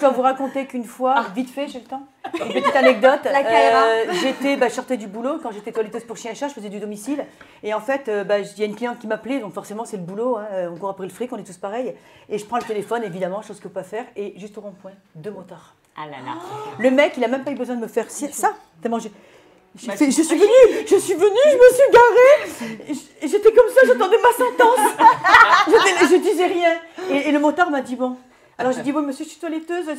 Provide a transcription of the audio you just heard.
Je dois vous raconter qu'une fois, vite fait, j'ai le temps, une petite anecdote. Euh, j'étais, bah, je sortais du boulot quand j'étais toiletteuse pour chien et chat, je faisais du domicile. Et en fait, euh, bah, il y a une cliente qui m'appelait, donc forcément c'est le boulot, hein, on court après le fric, on est tous pareils. Et je prends le téléphone, évidemment, chose que pas faire, et juste au rond-point, deux motards. Ah là là. Le mec, il a même pas eu besoin de me faire ça. Tellement j'ai- fait, je suis venue, je suis venue, je me suis garée. J'étais comme ça, j'attendais ma sentence. Je disais rien. Et, et le motard m'a dit bon. Alors j'ai dit bon, monsieur, je suis toiletteuse.